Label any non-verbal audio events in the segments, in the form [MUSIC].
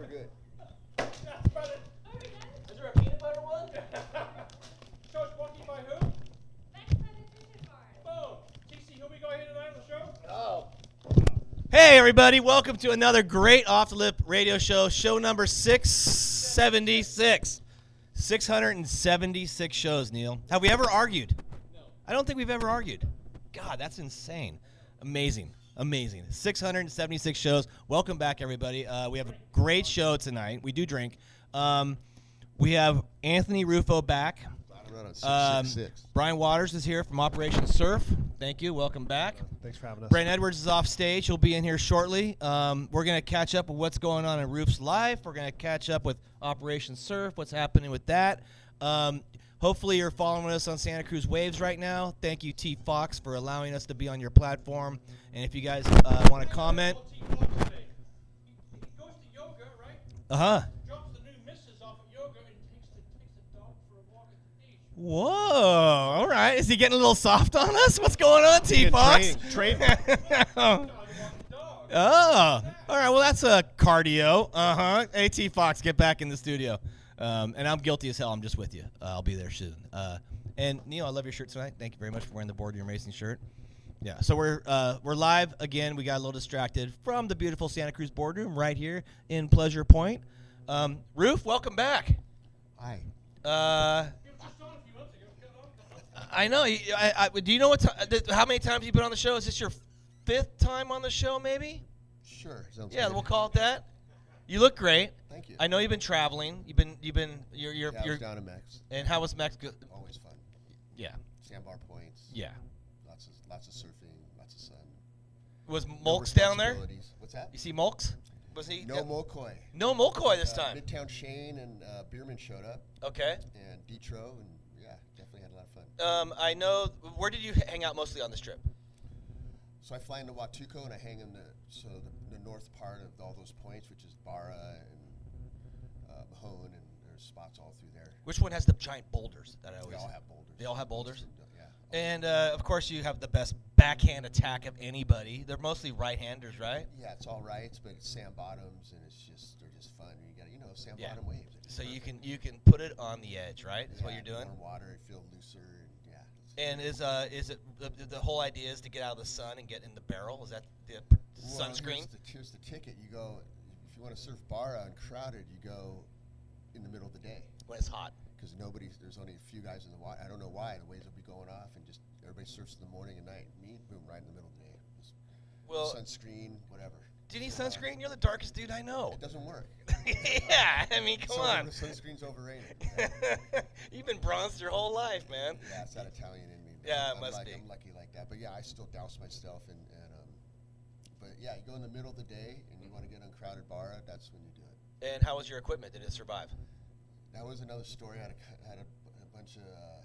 We're good. Is there a peanut butter one? [LAUGHS] Show's brought by who? Boom. TC, who we got here tonight on the show? Oh. Hey, everybody, welcome to another great Off the Lip radio show, show number 676. 676 shows, Neil. Have we ever argued? No. I don't think we've ever argued. God, that's insane. Amazing. Amazing. 676 shows. Welcome back, everybody. Uh, we have a great show tonight. We do drink. Um, we have Anthony Rufo back. Um, Brian Waters is here from Operation Surf. Thank you. Welcome back. Thanks for having us. Brent Edwards is off stage. He'll be in here shortly. Um, we're going to catch up with what's going on in Roof's life. We're going to catch up with Operation Surf, what's happening with that. Um, hopefully, you're following us on Santa Cruz Waves right now. Thank you, T Fox, for allowing us to be on your platform. And if you guys uh, want to comment, What's he doing today? He, he goes to yoga, right? uh huh. Drops the new missus off at yoga and takes the, takes the dog for a walk at the beach. Whoa! All right, is he getting a little soft on us? What's going on, T Fox? Training. Dog walking the dog. Oh, all right. Well, that's a cardio. Uh huh. At Fox, get back in the studio. Um, and I'm guilty as hell. I'm just with you. Uh, I'll be there soon. Uh, and Neil, I love your shirt tonight. Thank you very much for wearing the Board Racing shirt. Yeah. So we're uh, we're live again. We got a little distracted from the beautiful Santa Cruz boardroom right here in Pleasure Point. Um, Roof, welcome back. Hi. Uh, He was just on a few months ago. Get on. I know. I, I, do you know what? T- how many times you've been on the show? Is this your fifth time on the show? Maybe. Sure. Yeah, good. we'll call it that. You look great. Thank you. I know you've been traveling. You've been you've been you're you're, yeah, you're was down in Mex. and how was Mexico? Always fun. Yeah, Sandbar points. yeah. Lots of lots of surfing. Lots of sun. Was No down there? What's that? You see Mulks? Was he? No Molkoy. No Molkoy this Uh, time. Midtown Shane and uh, Bierman showed up, Okay. and Detro, and yeah, definitely had a lot of fun. Um, I know. Where did you hang out mostly on this trip? So I fly into Huatulco and I hang in the so the north part of all those points, which is Barra and uh, Mahone, and there's spots all through there. Which one has the giant boulders that I They always? all have boulders. They all have boulders? Yeah. And uh, of course, you have the best backhand attack of anybody. They're mostly right-handers, right? Yeah, it's all right, but it's sand bottoms, and it's just they're just fun. You got you know sand Yeah. bottom waves. It's So you can you can put it on the edge, right? Is what you're doing. Warm water, it feel looser, and yeah. And is uh is it the, the whole idea is to get out of the sun and get in the barrel? Is that the Well, sunscreen? Here's the, here's the ticket. You go if you want to surf Barra and crowded, you go in the middle of the day when it's hot. because nobody's there's only a few guys in the water. I don't know why the waves will be going off and just everybody surfs in the morning and night. Me, boom, right in the middle of the day. Just Well, sunscreen, whatever. do you need sunscreen? You're the darkest dude I know. It doesn't work. [LAUGHS] yeah, I mean, come Sun- on. Sunscreen's overrated. [LAUGHS] You've been bronzed your whole life, man. Yeah, it's that Italian in me. man. Yeah, it I'm must like, be. I'm lucky like that, but yeah, I still douse myself and, but yeah, you go in the middle of the day and you want to get uncrowded bar. That's when you do it. And how was your equipment? Did it survive? That was another story. I had a, had a, a bunch of uh,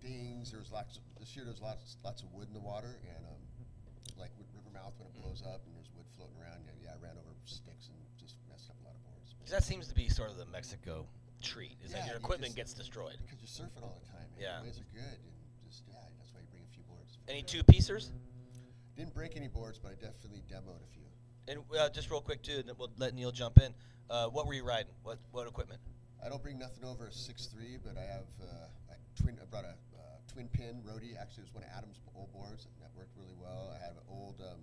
dings. There was lots. Of, this year there was lots lots of wood in the water, and um, like river mouth when it blows up and there's wood floating around. Yeah, yeah, I ran over sticks and just messed up a lot of boards. 'Cause that seems to be sort of the Mexico treat. Is Yeah, that your you equipment gets destroyed? because you're surfing all the time. Man. Yeah. the waves are good, and just yeah, that's why you bring a few boards. Any two piecers? Didn't break any boards, but I definitely demoed a few. And uh, just real quick too, and then we'll let Neil jump in. Uh, what were you riding? What what equipment? I don't bring nothing over a six three, but I have uh, I twin. I brought a uh, twin pin roadie. Actually, it was one of Adam's old boards, and that worked really well. I have an old. Um,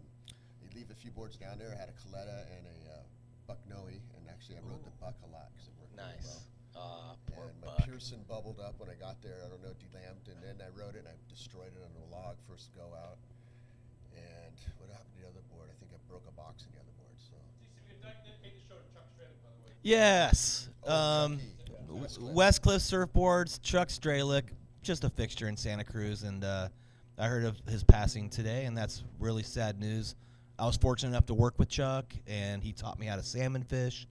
they leave a few boards down there. I had a Coletta and a uh, Buck Noe, and actually I rode the Buck a lot because it worked really Nice. well. Uh, And my Buck. Pearson bubbled up when I got there. I don't know, delamped, and then I rode it and I destroyed it on a log first go out. And what happened to the other board? I think I broke a box in the other board. So TC, we can dedicate the show to Chuck Strelick, by the way. Yes. Oh, Um, Chucky. w- Westcliff. Westcliff Surfboards, Chuck Stralick, just a fixture in Santa Cruz, and uh, I heard of his passing today, and that's really sad news. I was fortunate enough to work with Chuck, and he taught me how to salmon fish,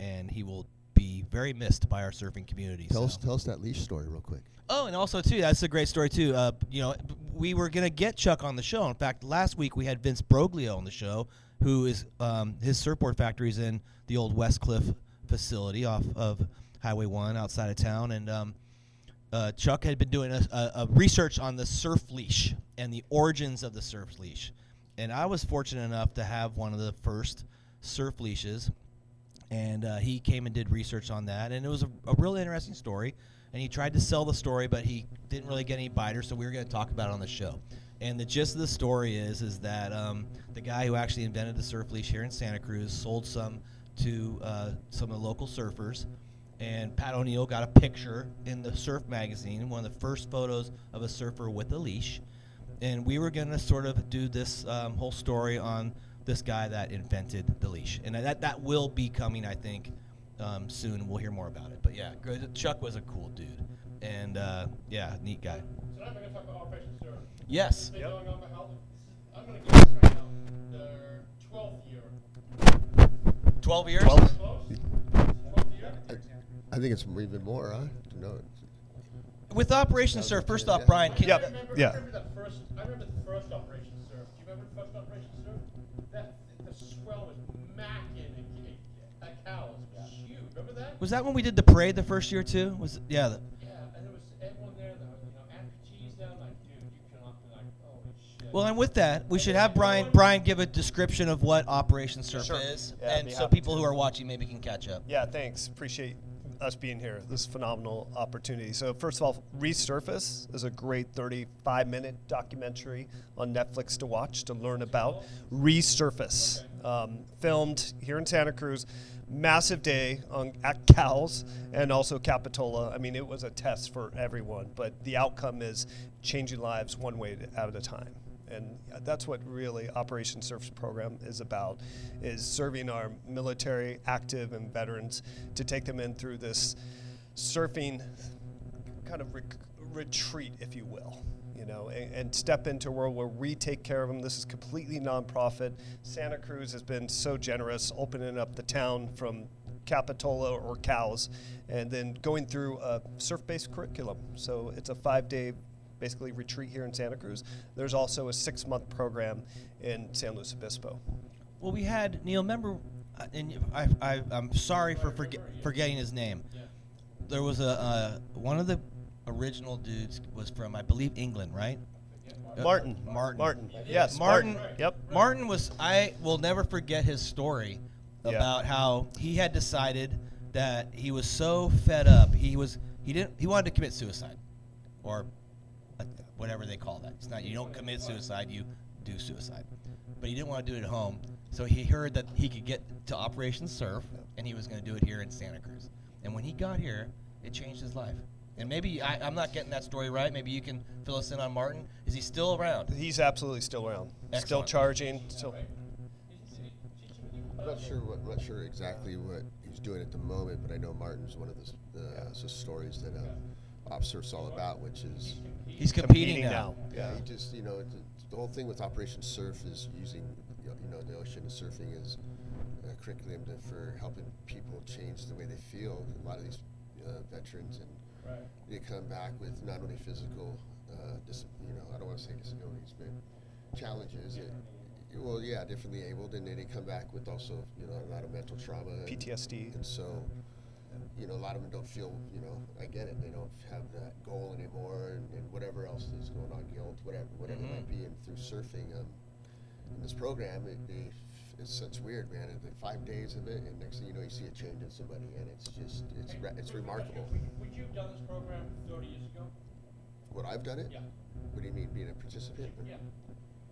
and he will be very missed by our surfing community. Tell us, tell us that leash story real quick. Oh, and also too, that's a great story too. Uh, you know, b- we were gonna get Chuck on the show. In fact, last week we had Vince Broglio on the show, who is um, his surfboard factory is in the old Westcliff facility off of Highway One outside of town, and um, uh, Chuck had been doing a, a, a research on the surf leash and the origins of the surf leash, and I was fortunate enough to have one of the first surf leashes and uh, he came and did research on that, and it was a, a real interesting story. And he tried to sell the story, but he didn't really get any biters, so we were going to talk about it on the show. And the gist of the story is is that um, the guy who actually invented the surf leash here in Santa Cruz sold some to uh, some of the local surfers, and Pat O'Neill got a picture in the Surf magazine, one of the first photos of a surfer with a leash. And we were going to sort of do this um, whole story on this guy that invented the leash, and that that will be coming, I think, um, soon. We'll hear more about it. But yeah, Chuck was a cool dude, and uh, yeah, neat guy. Tonight we're gonna talk about Operation Surf. Yes. Been Yep. going on for how, I'm gonna guess right now, the twelfth year. Twelve years. Twelve. Close? Twelfth year? I think it's even more, huh? No, it's- With Operation Surf, first off, Yeah. Brian, can Yep. I remember, Yeah. I remember the first, I remember the first Operation Surf. Do you remember the first Operation Surf? That, the swell was macking and, at cows. It was. Remember that? was that when we did the parade the first year too? Was yeah. The, Yeah, and there was everyone there, the, you know, amputees down, like, dude, you cannot, like, holy shit. Well, and with that, we should have Brian Brian give a description of what Operation Surf Sure. is, Yeah, and so people to. who are watching maybe can catch up. Yeah, thanks. Appreciate us being here. This is phenomenal opportunity. So, first of all, Resurface is a great 35 minute documentary on Netflix to watch to learn about Resurface. Um, filmed here in Santa Cruz. Massive day on at Cow's and also Capitola. I mean, it was a test for everyone, but the outcome is changing lives one way at a time and that's what really Operation Surf's program is about is serving our military active and veterans to take them in through this surfing kind of rec- retreat if you will you know and, and step into a world where we take care of them. This is completely nonprofit. Santa cruz has been so generous opening up the town from capitola or cows and then going through a surf-based curriculum. So it's a five-day basically retreat here in Santa Cruz. There's also a six month program in San Luis Obispo. Well, we had Neil. Remember, uh, and I, I, I'm sorry for forget, forgetting his name. There was a uh, one of the original dudes was from I believe England, right? Uh, Martin. Martin. Martin. Yes. Martin. Yep. Martin was. I will never forget his story Yeah. about how he had decided that he was so fed up. He was. He didn't. He wanted to commit suicide, or uh, whatever they call that. It's not. You don't commit suicide. You do suicide. But he didn't want to do it at home. So he heard that he could get to Operation Surf, and he was going to do it here in Santa Cruz. And when he got here, it changed his life. And maybe I, I'm not getting that story right. Maybe you can fill us in on Martin. Is he still around? He's absolutely still around. Still charging. Still. I'm not sure what, I'm not sure exactly what he's doing at the moment, but I know Martin's one of the, the so stories that uh, OpSurf's all about, which is He's competing, now. yeah, he just you know it's, it's- the whole thing with Operation Surf is using you know, the ocean and surfing as a curriculum to, for helping people change the way they feel. A lot of these uh, veterans and Right. they come back with not only physical, uh, dis- you know, I don't want to say disabilities, but challenges. It, well, yeah, differently abled, and then they come back with also, you know, a lot of mental trauma, and- PTSD. and so, you know, a lot of them don't feel, you know, I get it. They don't have that goal anymore, and, and whatever else is going on, guilt, whatever, whatever it might be. And through surfing, um, in this program, it, they, it's it's weird, man. It's like five days of it, and next thing you know, you see a change in somebody, and it's just it's re- it's remarkable. Would, would you have done this program thirty years ago? What I've done it. Yeah. What do you mean, being a participant? Yeah.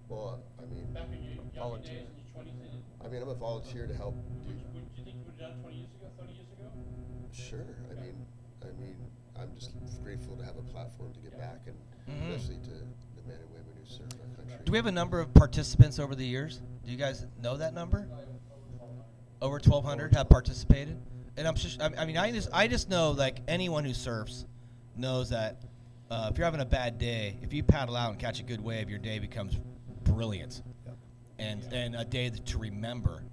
Well, I mean, Back in your Volunteer. days, in your twenties, I mean, I'm a volunteer to help do. would, would you think you would have done it twenty years ago, thirty years ago? Sure. I mean, I mean, I'm just grateful to have a platform to get back, and Mhm. especially to the men and women who serve our country. Do we have a number of participants over the years? Do you guys know that number? Over 1,200 have participated, and I'm just. I I mean, I just I just know like anyone who surfs knows that uh, if you're having a bad day, if you paddle out and catch a good wave, your day becomes brilliant, and and a day to remember.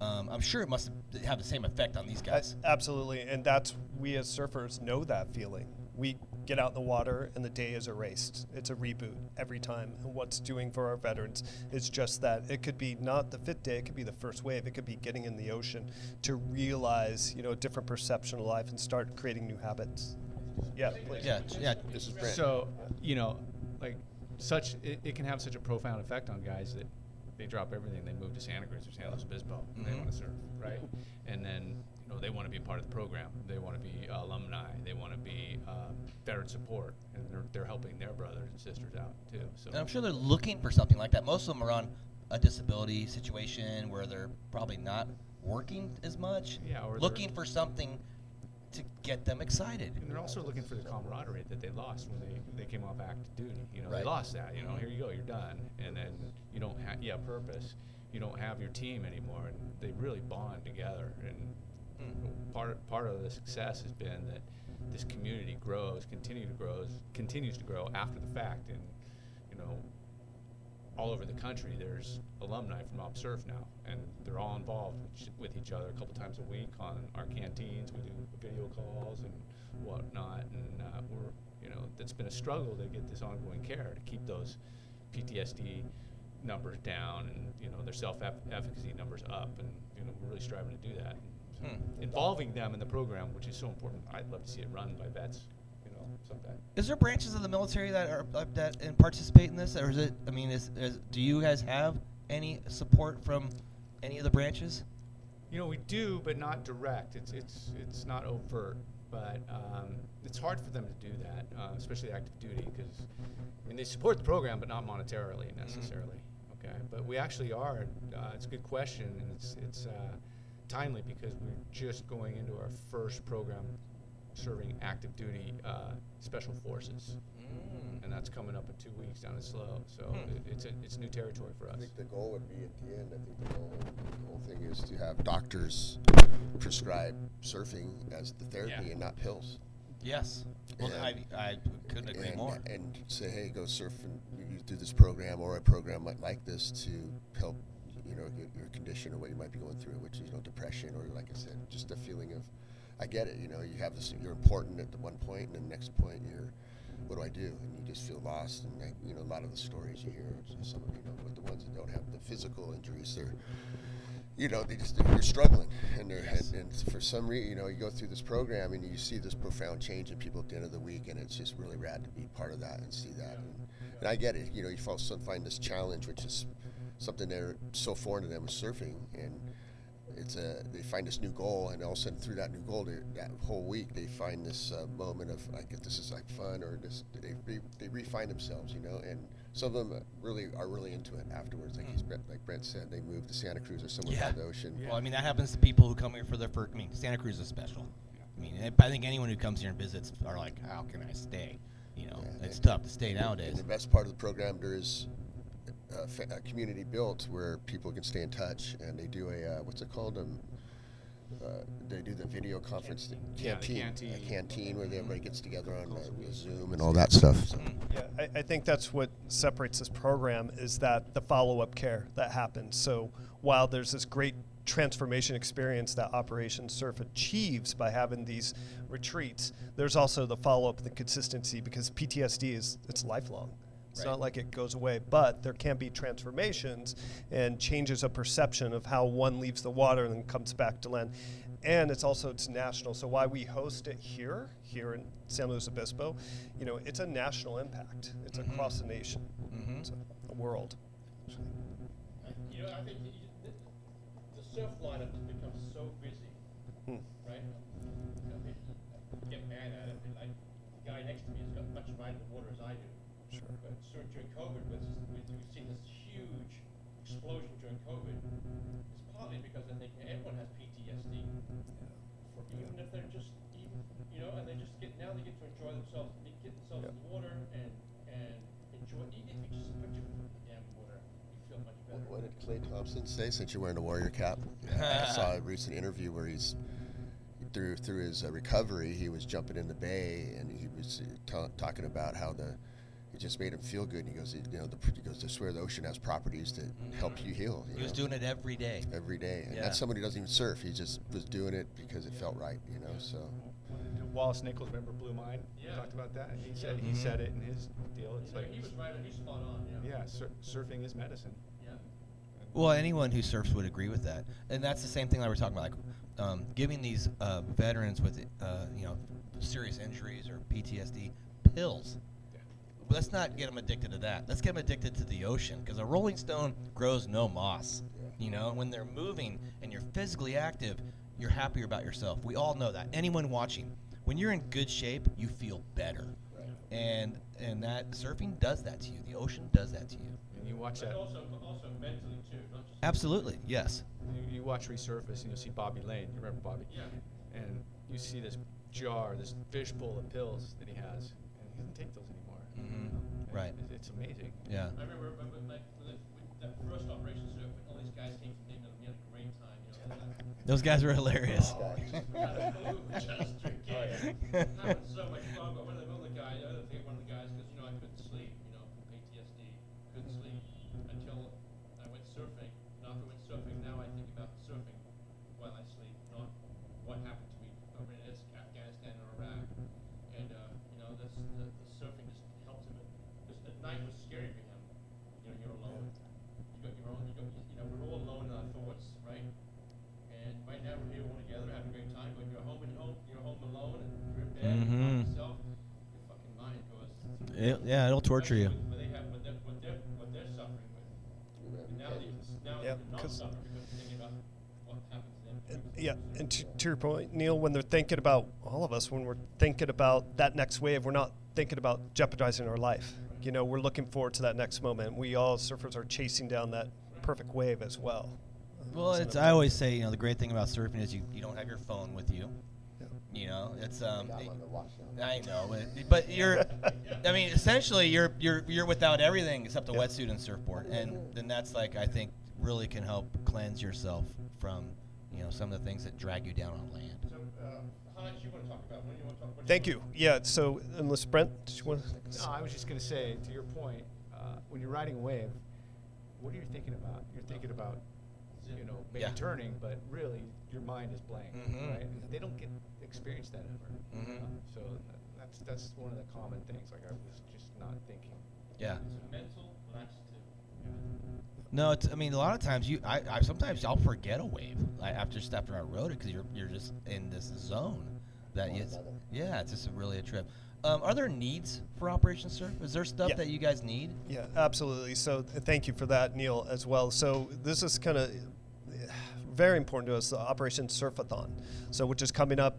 Um, I'm sure it must have the same effect on these guys. A- Absolutely, and that's we as surfers know that feeling. We get out in the water and the day is erased. It's a reboot every time. And what's doing for our veterans is just that. It could be not the fifth day, it could be the first wave. It could be getting in the ocean to realize, you know, a different perception of life and start creating new habits. Yeah, please. Yeah, yeah. This is Brent. So, you know, like such, it, it can have such a profound effect on guys that they drop everything. They move to Santa Cruz or San Luis Obispo. and They want to surf, right? And then you know they want to be a part of the program. They want to be alumni. They want to be uh, veteran support, and they're, they're helping their brothers and sisters out too. So And I'm sure they're looking for something like that. Most of them are on a disability situation where they're probably not working as much. Yeah, or looking for something to get them excited. And they're also looking for the camaraderie that they lost when they, they came off active duty. You know, Right. they lost that. You know, here you go, you're done, and then you don't have yeah purpose. You don't have your team anymore, and they really bond together. And Mm. part part of the success has been that this community grows, continue to grows, continues to grow after the fact, and you know, all over the country, there's alumni from OpSurf now, and they're all involved with each- with each other a couple times a week on our canteens. We do video calls and whatnot, and uh, we're, you know, it's been a struggle to get this ongoing care to keep those PTSD numbers down and you know their self-efficacy numbers up, and you know we're really striving to do that. So Hmm. Involving them in the program, which is so important. I'd love to see it run by vets, Is there branches of the military that are uh, that and participate in this, or is it? I mean, is, is do you guys have any support from any of the branches? You know, we do, but not direct. It's it's it's not overt, but um, it's hard for them to do that, uh, especially active duty, because I mean they support the program, but not monetarily necessarily. Okay, but we actually are. Uh, it's a good question, and it's it's uh, timely because we're just going into our first program serving active duty uh, special forces, and that's coming up in two weeks down in Slow. So Hmm. it, it's a, it's new territory for us. I think the goal would be at the end. I think the whole, the whole thing is to have doctors prescribe surfing as the therapy Yeah. and not pills. Yes. Well, Yeah. I, I couldn't agree and, more. And say, hey, go surf and you do this program or a program like, like this to help, you know, your, your condition or what you might be going through, which is, you know, depression or like I said, just a feeling of, I get it, you know, you have this, you're important at the one point and the next point you're, what do I do? And you just feel lost. And, like, you know, a lot of the stories you hear, some of, you know, with the ones that don't have the physical injuries, they're, you know, they just they're struggling, and they're Yes. and, and for some reason, you know, you go through this program and you see this profound change in people at the end of the week, and it's just really rad to be part of that and see that. And, and I get it, you know, you also find this challenge, which is something they're so foreign to them is surfing, and it's a they find this new goal, and all of a sudden through that new goal, they- that whole week they find this uh, moment of like this is like fun, or this they re, they refine themselves, you know, and some of them really are really into it afterwards. Like he's like Brent said, they move to Santa Cruz or somewhere Yeah. by the ocean. Well, I mean, that happens to people who come here for their first. I mean, Santa Cruz is special. I mean, I think anyone who comes here and visits are like, how can I stay? You know, Yeah, it's and- tough to stay And nowadays. the best part of the program, there is a, fa- a community built where people can stay in touch, and they do a uh, what's it called? Um, uh, they do the video conference Yeah, the canteen, canteen. a canteen where everybody gets together on uh, Zoom and all that stuff. So. Yeah, I, I think that's what separates this program is that the follow-up care that happens. So while there's this great transformation experience that Operation Surf achieves by having these retreats, there's also the follow-up, and the consistency because PTSD is it's lifelong. It's Right. not like it goes away, but there can be transformations and changes of perception of how one leaves the water and then comes back to land. And it's also it's national. So why we host it here, here in San Luis Obispo, you know, it's a national impact. It's Mhm. across the nation. Mhm. It's a, a world. You know, I think y- y- the, the surf lineup has become so busy, Hmm. right? You know, people get mad at it, but like, the guy next to me has got much right in the water as I do. Sure. But sort of during COVID, with this, we, we've seen this huge explosion during COVID. It's partly because I think everyone has PTSD, for, even if they're just, even, you know, and they just get, now they get to enjoy themselves, they get themselves in the water and, and enjoy, even if you just put your foot in the damn water, you feel much better. What did Klay Thompson say? Since you're wearing a Warrior cap, [LAUGHS] I saw a recent interview where he's through through his uh, recovery, he was jumping in the bay and he was uh, ta- talking about how the it just made him feel good. And he goes, you know, the, he goes, I swear the ocean has properties that help you heal. You He was doing it every day. every day, and Yeah. that's somebody who doesn't even surf. He just was doing it because it felt right. You know, so. Wallace Nichols, remember Blue Mind? We talked about that. He said he said it in his deal. It's You know, like he was right, he's spot on, yeah. yeah, sur- surfing is medicine. Yeah. Well, anyone who surfs would agree with that, and that's the same thing that we're talking about, like um, giving these uh, veterans with uh, you know serious injuries or PTSD pills. Let's not get them addicted to that. Let's get them addicted to the ocean because a rolling stone grows no moss. You know, when they're moving and you're physically active, you're happier about yourself. We all know that. Anyone watching, when you're in good shape, you feel better. And and that surfing does that to you. The ocean does that to you. And you watch But that. also, also mentally too, not just. Absolutely, yes. You, you watch resurface and you'll see Bobby Lane. You remember Bobby? Yeah. And you see this jar, this fishbowl of pills that he has, and he doesn't take those anymore. Mhm. Right. it- It's amazing. Yeah. I remember, remember like when it- with that first operation surf, and all these guys came from England, and we had a great time, you know. and Those guys were hilarious. Oh, we [LAUGHS] just had a blue, just drinking, having so much fun. But one of the, one of the guys, I don't think one of the guys, because you know I couldn't sleep, you know, from PTSD, couldn't sleep until I went surfing. And after I went surfing, now I think about surfing while I sleep, not what happened to me over in Af- Afghanistan or Iraq. And uh, you know, this, the, the surfing just helped him. Because at night was scary for him. You know, you're alone. You got your own. You got. You know, we're all alone in our thoughts, right? And right now we're here all together having a great time. But you're home and home. You're home alone and you're in bed Mhm. by yourself. Your fucking mind goes. It, yeah, it'll torture you. What they have, what they're, what they're, what they're suffering with. And now they, now Yeah, they're not 'cause- suffering because they're thinking about what happens to them. And, yeah, and to, to your point, Neil, when they're thinking about all of us, when we're thinking about that next wave, we're not thinking about jeopardizing our life. You know, we're looking forward to that next moment. We all surfers are chasing down that perfect wave as well. Well, it's I always say, you know, the great thing about surfing is you, you don't have your phone with you. Yeah. You know, it's um got one to watch now. I know, but, but you're I mean, essentially you're you're you're without everything except a Yeah. wetsuit and surfboard. And then that's like I think really can help cleanse yourself from, you know, some of the things that drag you down on land. So, uh, Hans, you want to talk about, what you want to talk about? Thank you. Yeah, so unless Brent, do you want No, I was just going to say, to your point, uh, when you're riding a wave, what are you thinking about? You're thinking about, you know, maybe Yeah. turning, but really your mind is blank, Mhm. right? And they don't get experience that ever. you Mhm. know? So that's that's one of the common things. Like I was just not thinking. Yeah. It's a mental laxative. No, it's, I mean, a lot of times you, I, I sometimes I'll forget a wave like, after just after I rode it because you're you're just in this zone that it's, yeah, it's just really a trip. Um, are there needs for Operation Surf? Is there stuff Yeah. that you guys need? Yeah, absolutely. So th- thank you for that, Neil, as well. So this is kind of very important to us, the Operation Surfathon. So which is coming up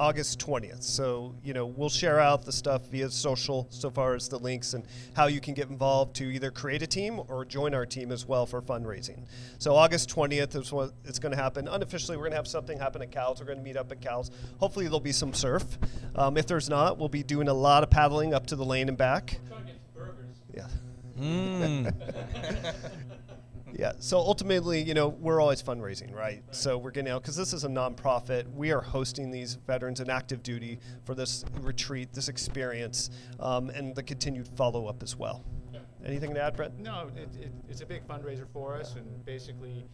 August 20th. So, you know, we'll share out the stuff via social so far as the links and how you can get involved to either create a team or join our team as well for fundraising. So August 20th is what it's going to happen. Unofficially, we're going to have something happen at Cowell's. We're going to meet up at Cowell's. Hopefully there'll be some surf. Um, if there's not, we'll be doing a lot of paddling up to the lane and back. Trying to get burgers. Yeah. Mm. [LAUGHS] [LAUGHS] Yeah. So ultimately, you know, we're always fundraising, right? So we're getting out because this is a nonprofit. We are hosting these veterans in active duty for this retreat, this experience, um, and the continued follow up as well. Anything to add, Brett? No, it, it, it's a big fundraiser for us, and basically,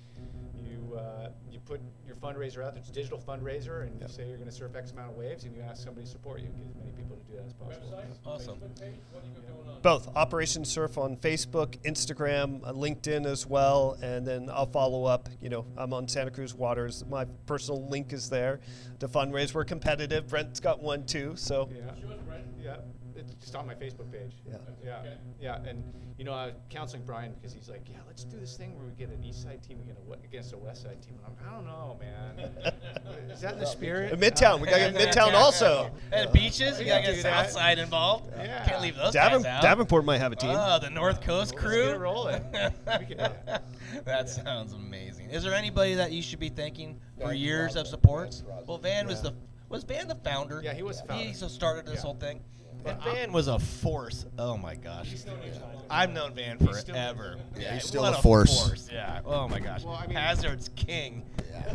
you uh, you put your fundraiser out. there. It's a digital fundraiser, and Yep. you say you're going to surf X amount of waves, and you ask somebody to support you, and get as many people to do that as possible. Website? Awesome. Page? What do you got going on? Both Operation Surf on Facebook, Instagram, uh, LinkedIn as well, and then I'll follow up. You know, I'm on Santa Cruz Waves. My personal link is there to fundraise. We're competitive. Brent's got one too. So Yeah. Yours, Brent? Yeah, it's just on my Facebook page. Yeah. Yeah, Okay. yeah, and you know, I was counseling Brian because he's like, "Yeah, let's do this thing where we get an East Side team against a, we- against a West Side team." And I'm, like, I don't know, man. [LAUGHS] Is that the spirit? Uh, Midtown. We gotta get Midtown also. And beaches, you Yeah, gotta do get that. Southside involved. Yeah. Can't leave those Davin- guys out. Davenport might have a team. Oh, the North Coast Let's crew. get rolling. [LAUGHS] We yeah. that sounds amazing. Is there anybody that you should be thanking for years of support? Well, Van was the was Van the founder. Yeah, he was the He so started this Yeah. whole thing. But And Van was a force. Oh my gosh. He's still used. I've known Van He's still- forever. Yeah, he's what still a force. Yeah. Oh my gosh. Well, I mean- Hazard's king. Yeah.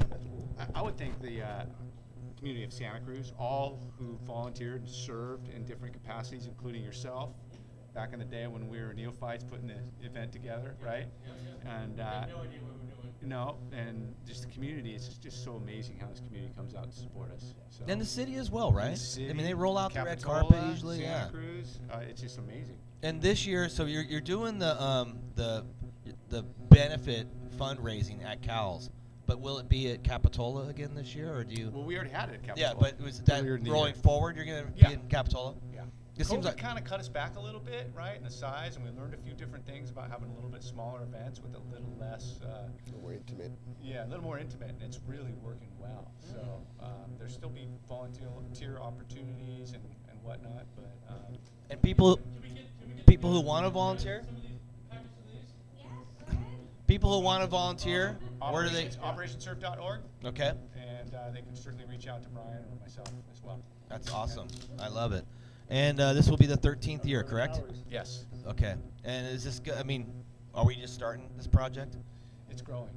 I- I would think the uh, community of Santa Cruz, all who volunteered and served in different capacities, including yourself, back in the day when we were neophytes putting the event together, right? And I uh, have no idea what we're doing. no, and just the community. It's just, just so amazing how this community comes out to support us. So. And the city as well, right? The I mean, they roll out the red carpet usually. Santa yeah. Cruz, uh, it's just amazing. And this year, so you're you're doing the um the the benefit fundraising at Cal's, but will it be at Capitola again this year, or do you? Well, we already had it at Capitola. yeah, but was that earlier in the rolling year. forward? You're gonna Yeah. be in Capitola. Yeah. It seems COVID like kind of cut us back a little bit, right, in the size, and we learned a few different things about having a little bit smaller events with a little less, uh, More intimate. yeah, a little more intimate, and it's really working well. So um, there'll still be volunteer opportunities and, and whatnot, but um, and people people who want to volunteer, people who want to volunteer, where do they? operationsurf.org, Okay, and uh, they can certainly reach out to Brian or myself as well. that's awesome. I love it. And uh, this will be the 13th year, correct? Yes, Okay. And is this? Go- I mean, are we just starting this project? it's growing.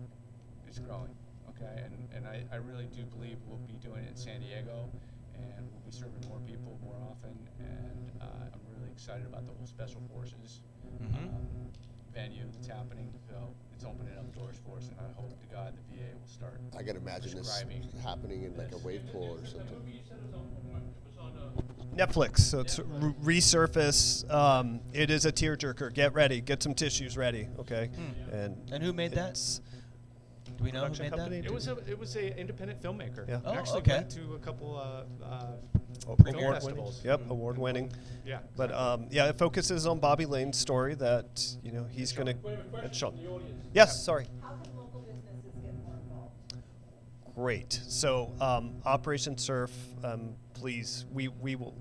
It's growing. Okay, and, and I, I really do believe we'll be doing it in San Diego, and we'll be serving more people more often. And uh, I'm really excited about the whole special forces Mhm. um, venue that's happening. So it's opening up doors for us, and I hope to God the VA will start. I can imagine this happening in like a wave pool or something. movie you said was on, what, it was on, Netflix. So it's re- resurface. Um, it is a tearjerker. Get ready. Get some tissues ready. Okay. And And who made that? It's- Do we know who made company? that? It was a it was a independent filmmaker. Yeah. Oh, Actually okay. went to a couple uh, uh, Oh, film award festivals. Yep, and- award and winning. won. Yeah. But um, yeah, it focuses on Bobby Lane's story that you know he's going to. we have a question Sean. from the audience. Yes, sorry. How can local businesses get more involved? Great. So um, Operation Surf, um, please, we we will.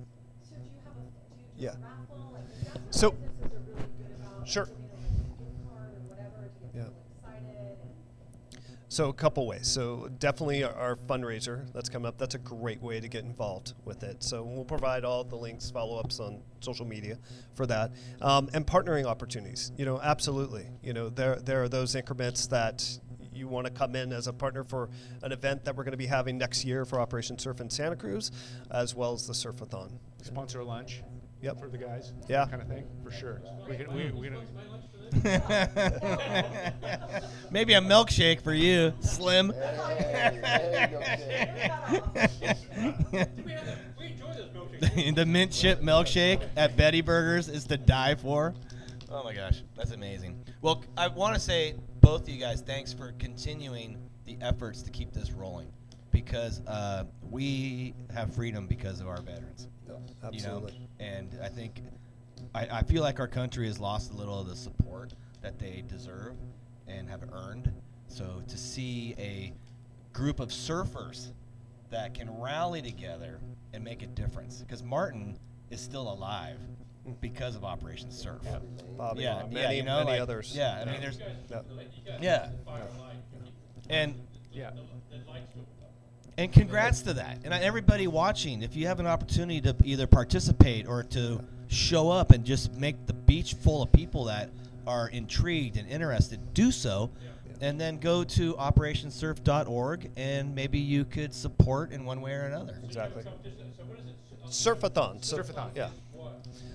So do you have a, do you Yeah. do raffle? Like, that's what So- businesses are really good about. Sure. Giving them like a gift card or whatever to get Yeah. people excited and. So a couple ways. So definitely our, fundraiser that's coming up. That's a great way to get involved with it. So we'll provide all the links, follow-ups on social media for that, um, and partnering opportunities. You know, absolutely. You know, there there are those increments that you want to come in as a partner for an event that we're going to be having next year for Operation Surf in Santa Cruz, as well as the Surfathon. sponsor a lunch. Yep. For the guys. Yeah. Kind of thing, for sure. We can, we, we can, [LAUGHS] Maybe a milkshake for you, Slim. We had that, we enjoyed those milkshakes. the mint chip milkshake at Betty Burgers is to die for. Oh my gosh, that's amazing. Well, I want to say both of you guys, thanks for continuing the efforts to keep this rolling, because uh, we have freedom because of our veterans. Absolutely. You know? And I think I, I feel like our country has lost a little of the support that they deserve and have earned. So to see a group of surfers that can rally together and make a difference, because Martin is still alive because of Operation Surf. Bobby, Yeah, uh, many, yeah, you know, many like- others. Yeah, I mean, there's Yeah. yeah, and yeah. And congrats to that. And everybody watching, if you have an opportunity to either participate or to show up and just make the beach full of people that are intrigued and interested, do so. And then go to operationsurf.org and maybe you could support in one way or another. Exactly. So what is it? Surfathon. Surfathon. Yeah.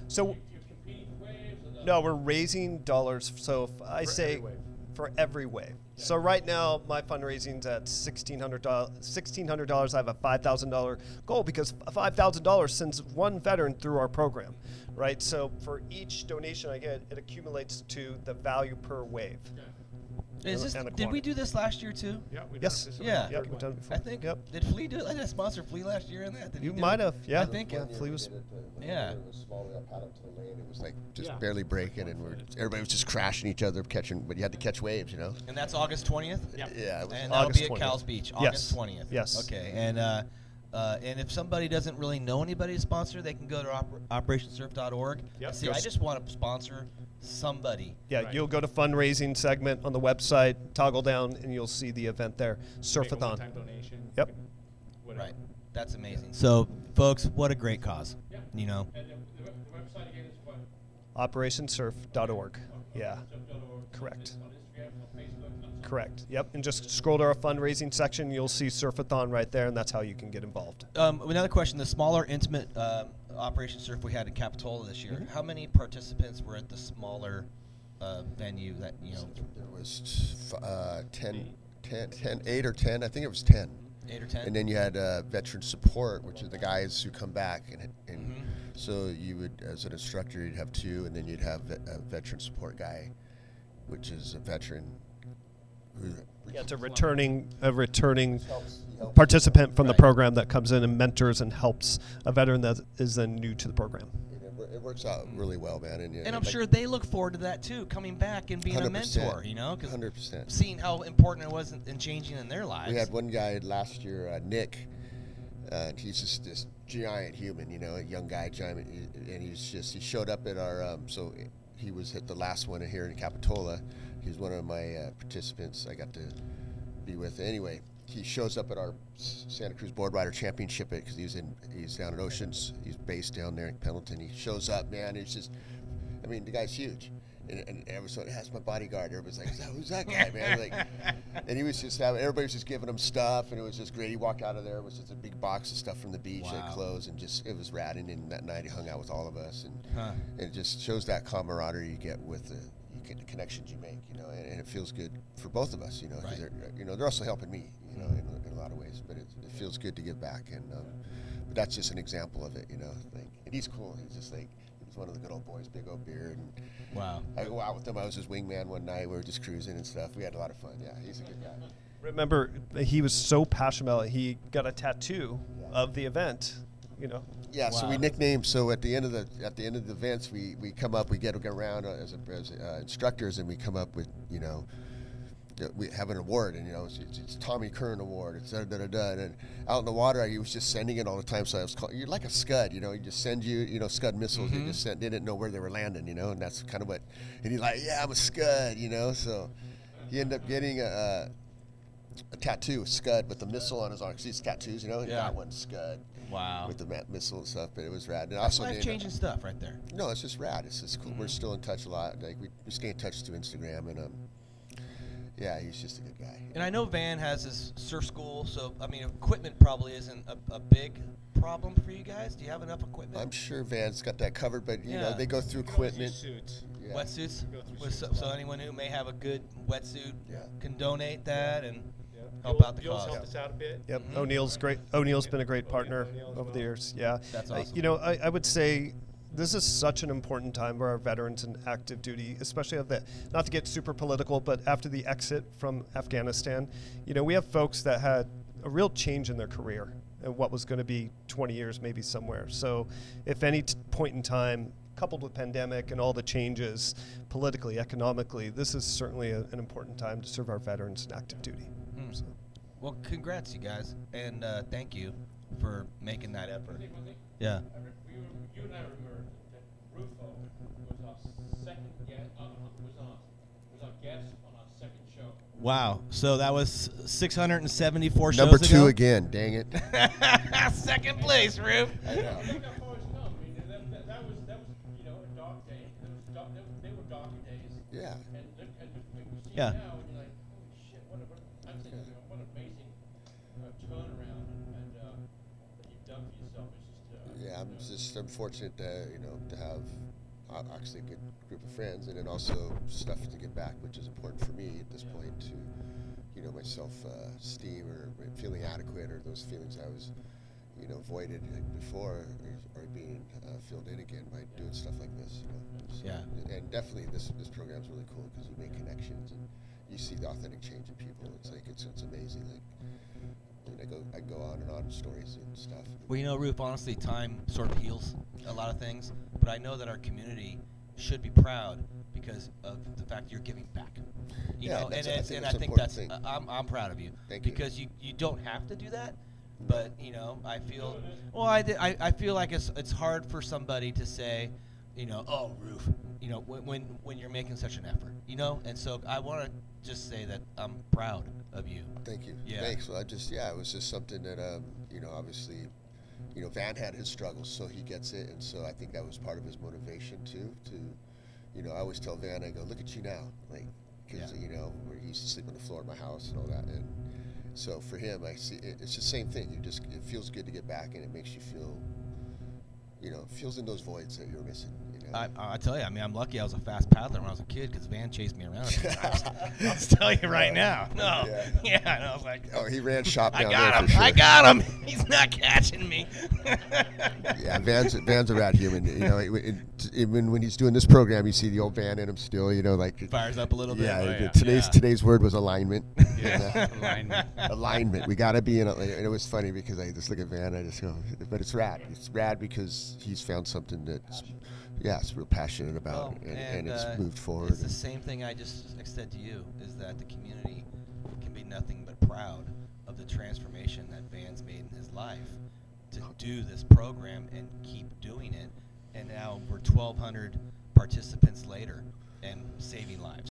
So You're competing for waves or the- No, we're raising dollars. So if I For say every wave. for every wave. So right now my fundraising's at sixteen hundred dollars. Sixteen hundred dollars. I have a five thousand dollar goal because five thousand dollars sends one veteran through our program, right? So for each donation I get, it accumulates to the value per wave. Is this, And the did we do this last year too? Yeah, we Yes. This Yeah. Yep, we've done it before. I think. Yep. Did Flea do it? I did a sponsor Flea last year in that. Did You might have, yeah. I think Yeah, it. Flea was- Did it, but when Yeah. It was small. We got paddled to the lane. It was like just Yeah. barely breaking, and we're, everybody was just crashing each other, catching. But you had to catch waves, you know. And that's August 20th? Yeah. Yeah. It was And that'll August be at 20th. Cowell's Beach, Yes. August 20th. Yes. Okay. And uh, uh, and if somebody doesn't really know anybody to sponsor, they can go to oper- operationsurf.org. Yep. See, Go I s- just want to sponsor somebody. Yeah, Right. you'll go to fundraising segment on the website, toggle down, and you'll see the event there. Make a Surfathon. donation. Yep. whatever. Right. That's amazing. So, folks, what a great cause. Yeah. You know. And the, the, website again is what? OperationSurf.org. Yeah. Correct. On Instagram, on Facebook. on- Correct. Yep. And just scroll to our fundraising section. You'll see Surfathon right there, and that's how you can get involved. Um, another question: the smaller, intimate um, Operation Surf we had in Capitola this year. Mm-hmm. How many participants were at the smaller uh, venue that you know, There was f- uh, 10, 10, 10, 8 or 10. I think it was 10. eight or ten? And then you had uh, veteran support, which are the guys who come back, and, and Mhm. so you would, as an instructor, you'd have two, and then you'd have a veteran support guy, which is a veteran who Yeah, it's a returning a returning Helps- he helps. participant from the Right. program that comes in and mentors and helps a veteran that is then new to the program. It, wor- it works out really well, man. And, And I'm sure they look forward to that too, coming back and being a mentor. You know, because 100%. seeing how important it was in, in changing in their lives. We had one guy last year, uh, Nick. Uh, he's just this giant human, you know, a young guy, giant, and he's just he showed up at our. Um, so he was at the last one here in Capitola. He was one of my uh, participants. I got to be with. Anyway, he shows up at our Santa Cruz Board Rider Championship because he's in he's down at Oceans. He's based down there in Pendleton. He shows up, man. He's just, I mean, the guy's huge. And, and everyone, that's my bodyguard. Everybody's like, who's that guy, man? Like, [LAUGHS] and he was just having, everybody was just giving him stuff, and it was just great. He walked out of there, it was just a big box of stuff from the beach, Wow. and clothes, and just, it was rad. And that night he hung out with all of us, and Huh. it just shows that camaraderie you get with the, the connections you make, you know, and, and it feels good for both of us, you know, 'cause Right. they're, you know, they're also helping me, you know, in, in a lot of ways, but it, it feels good to give back, and um, but that's just an example of it, you know, like, and he's cool. He's just like, he was one of the good old boys, big old beard, and wow. I go out with him. I was his wingman one night. We were just cruising and stuff. We had a lot of fun. Yeah, he's a good guy. Remember, he was so passionate about it. He got a tattoo of the event. You know, Yeah, so we nicknamed. So at the end of the at the end of the events, we, we come up, we get, get around as, a, as uh, instructors, and we come up with you know, we have an award, and you know, it's, it's, it's Tommy Kern Award. It's da da da da. And out in the water, he was just sending it all the time. So I was call, you're like a Scud, you know. He just send you, you know, Scud missiles. They just sent, didn't know where they were landing, you know, and that's kind of what. And he's like, yeah, I'm a Scud, you know. So he ended up getting a. a a tattoo, Scud, with the missile on his arm. 'Cause he's tattoos, you know. He Yeah. got one Scud Wow. with the missile and stuff, but it was rad. And That's also, life did- changing stuff right there. No, it's just rad. It's just cool. Mm-hmm. We're still in touch a lot. Like we, we stay in touch through Instagram, and um, yeah, he's just a good guy. And I know Van has his surf school, so I mean, equipment probably isn't a, a big problem for you guys. Do you have enough equipment? I'm sure Van's got that covered, but you know they go through You can always equipment. use Suits. Yeah. Wetsuits. Go through suits so, so anyone who may have a good wetsuit Yeah. can donate that and Yep. Help Bill- out the Bill's cause. helped us out a bit. Yep. Mhm. O'Neill's great. O'Neill's been a great partner O'Neill as over the years. Yeah. That's I- awesome. you know, I, I would say this is such an important time for our veterans in active duty, especially of the not to get super political, but after the exit from Afghanistan, you know, we have folks that had a real change in their career and what was going to be 20 years maybe somewhere. So, if any t- point in time coupled with pandemic and all the changes politically, economically, this is certainly a, an important time to serve our veterans in active duty. Mm. So. Well, congrats, you guys, and uh, thank you for making that effort. Yeah. I re- we were, you and I remember that Rufo was our second guest, uh, was on, was our guest on our second show. Wow. So that was 674 shows Number two ago. again. Dang it. [LAUGHS] Second place, Rube. I know. Look just I'm fortunate to you know to have uh, actually a good group of friends, and then also stuff to give back, which is important for me at this point to you know myself uh, esteem or feeling adequate or those feelings I was you know voided before are, are being uh, filled in again by doing stuff like this. You know? So- Yeah. and definitely this this program is really cool because you make connections and you see the authentic change in people. It's like it's it's amazing. Like. I go, I go on and on stories and stuff. Well, you know, Rube, honestly, time sort of heals a lot of things, but I know that our community should be proud because of the fact you're giving back. You Yeah, know, and, I think and it's I think that's thing. I'm, I'm proud of you Thank you. because you. you don't have to do that, but you know, I feel well. I, I, I feel like it's it's hard for somebody to say, you know, oh, roof, you know, when when, when you're making such an effort, you know, and so I want to just say that I'm proud of you. Thank you. Yeah. Thanks. Well, I just yeah, it was just something that um, you know, obviously, you know, Van had his struggles, so he gets it, and so I think that was part of his motivation too. To, you know, I always tell Van, I go, look at you now, like, because Yeah. you know, where he used to sleep on the floor of my house and all that, and so for him, I see it, it's the same thing. You just it feels good to get back, and it makes you feel, you know, fills in those voids that you're missing. I, I tell you, I mean, I'm lucky I was a fast paddler when I was a kid because Van chased me around. a few times. I'll tell you right now. No. Yeah. [LAUGHS] Yeah. and I was like, oh, he ran shop I down got there him. for sure. I got him. [LAUGHS] He's not catching me. [LAUGHS] Yeah, Van's Van's a rad human. You know, it, it, even when he's doing this program, you see the old Van in him still. You know, like Fires up a little bit. Yeah, Oh, yeah. today's Yeah. today's word was alignment. Yeah, alignment. alignment. We got to be in. A, and it was funny because I just look at Van. I just go, but it's rad. It's rad because he's found something that's, yeah, it's real passionate about, Well, and, and, it's uh, moved forward. It's the same thing I just said to you: is that the community can be nothing but proud of the transformation that Van's made in his life to do this program and keep doing it. And now we're 1,200 participants later and saving lives.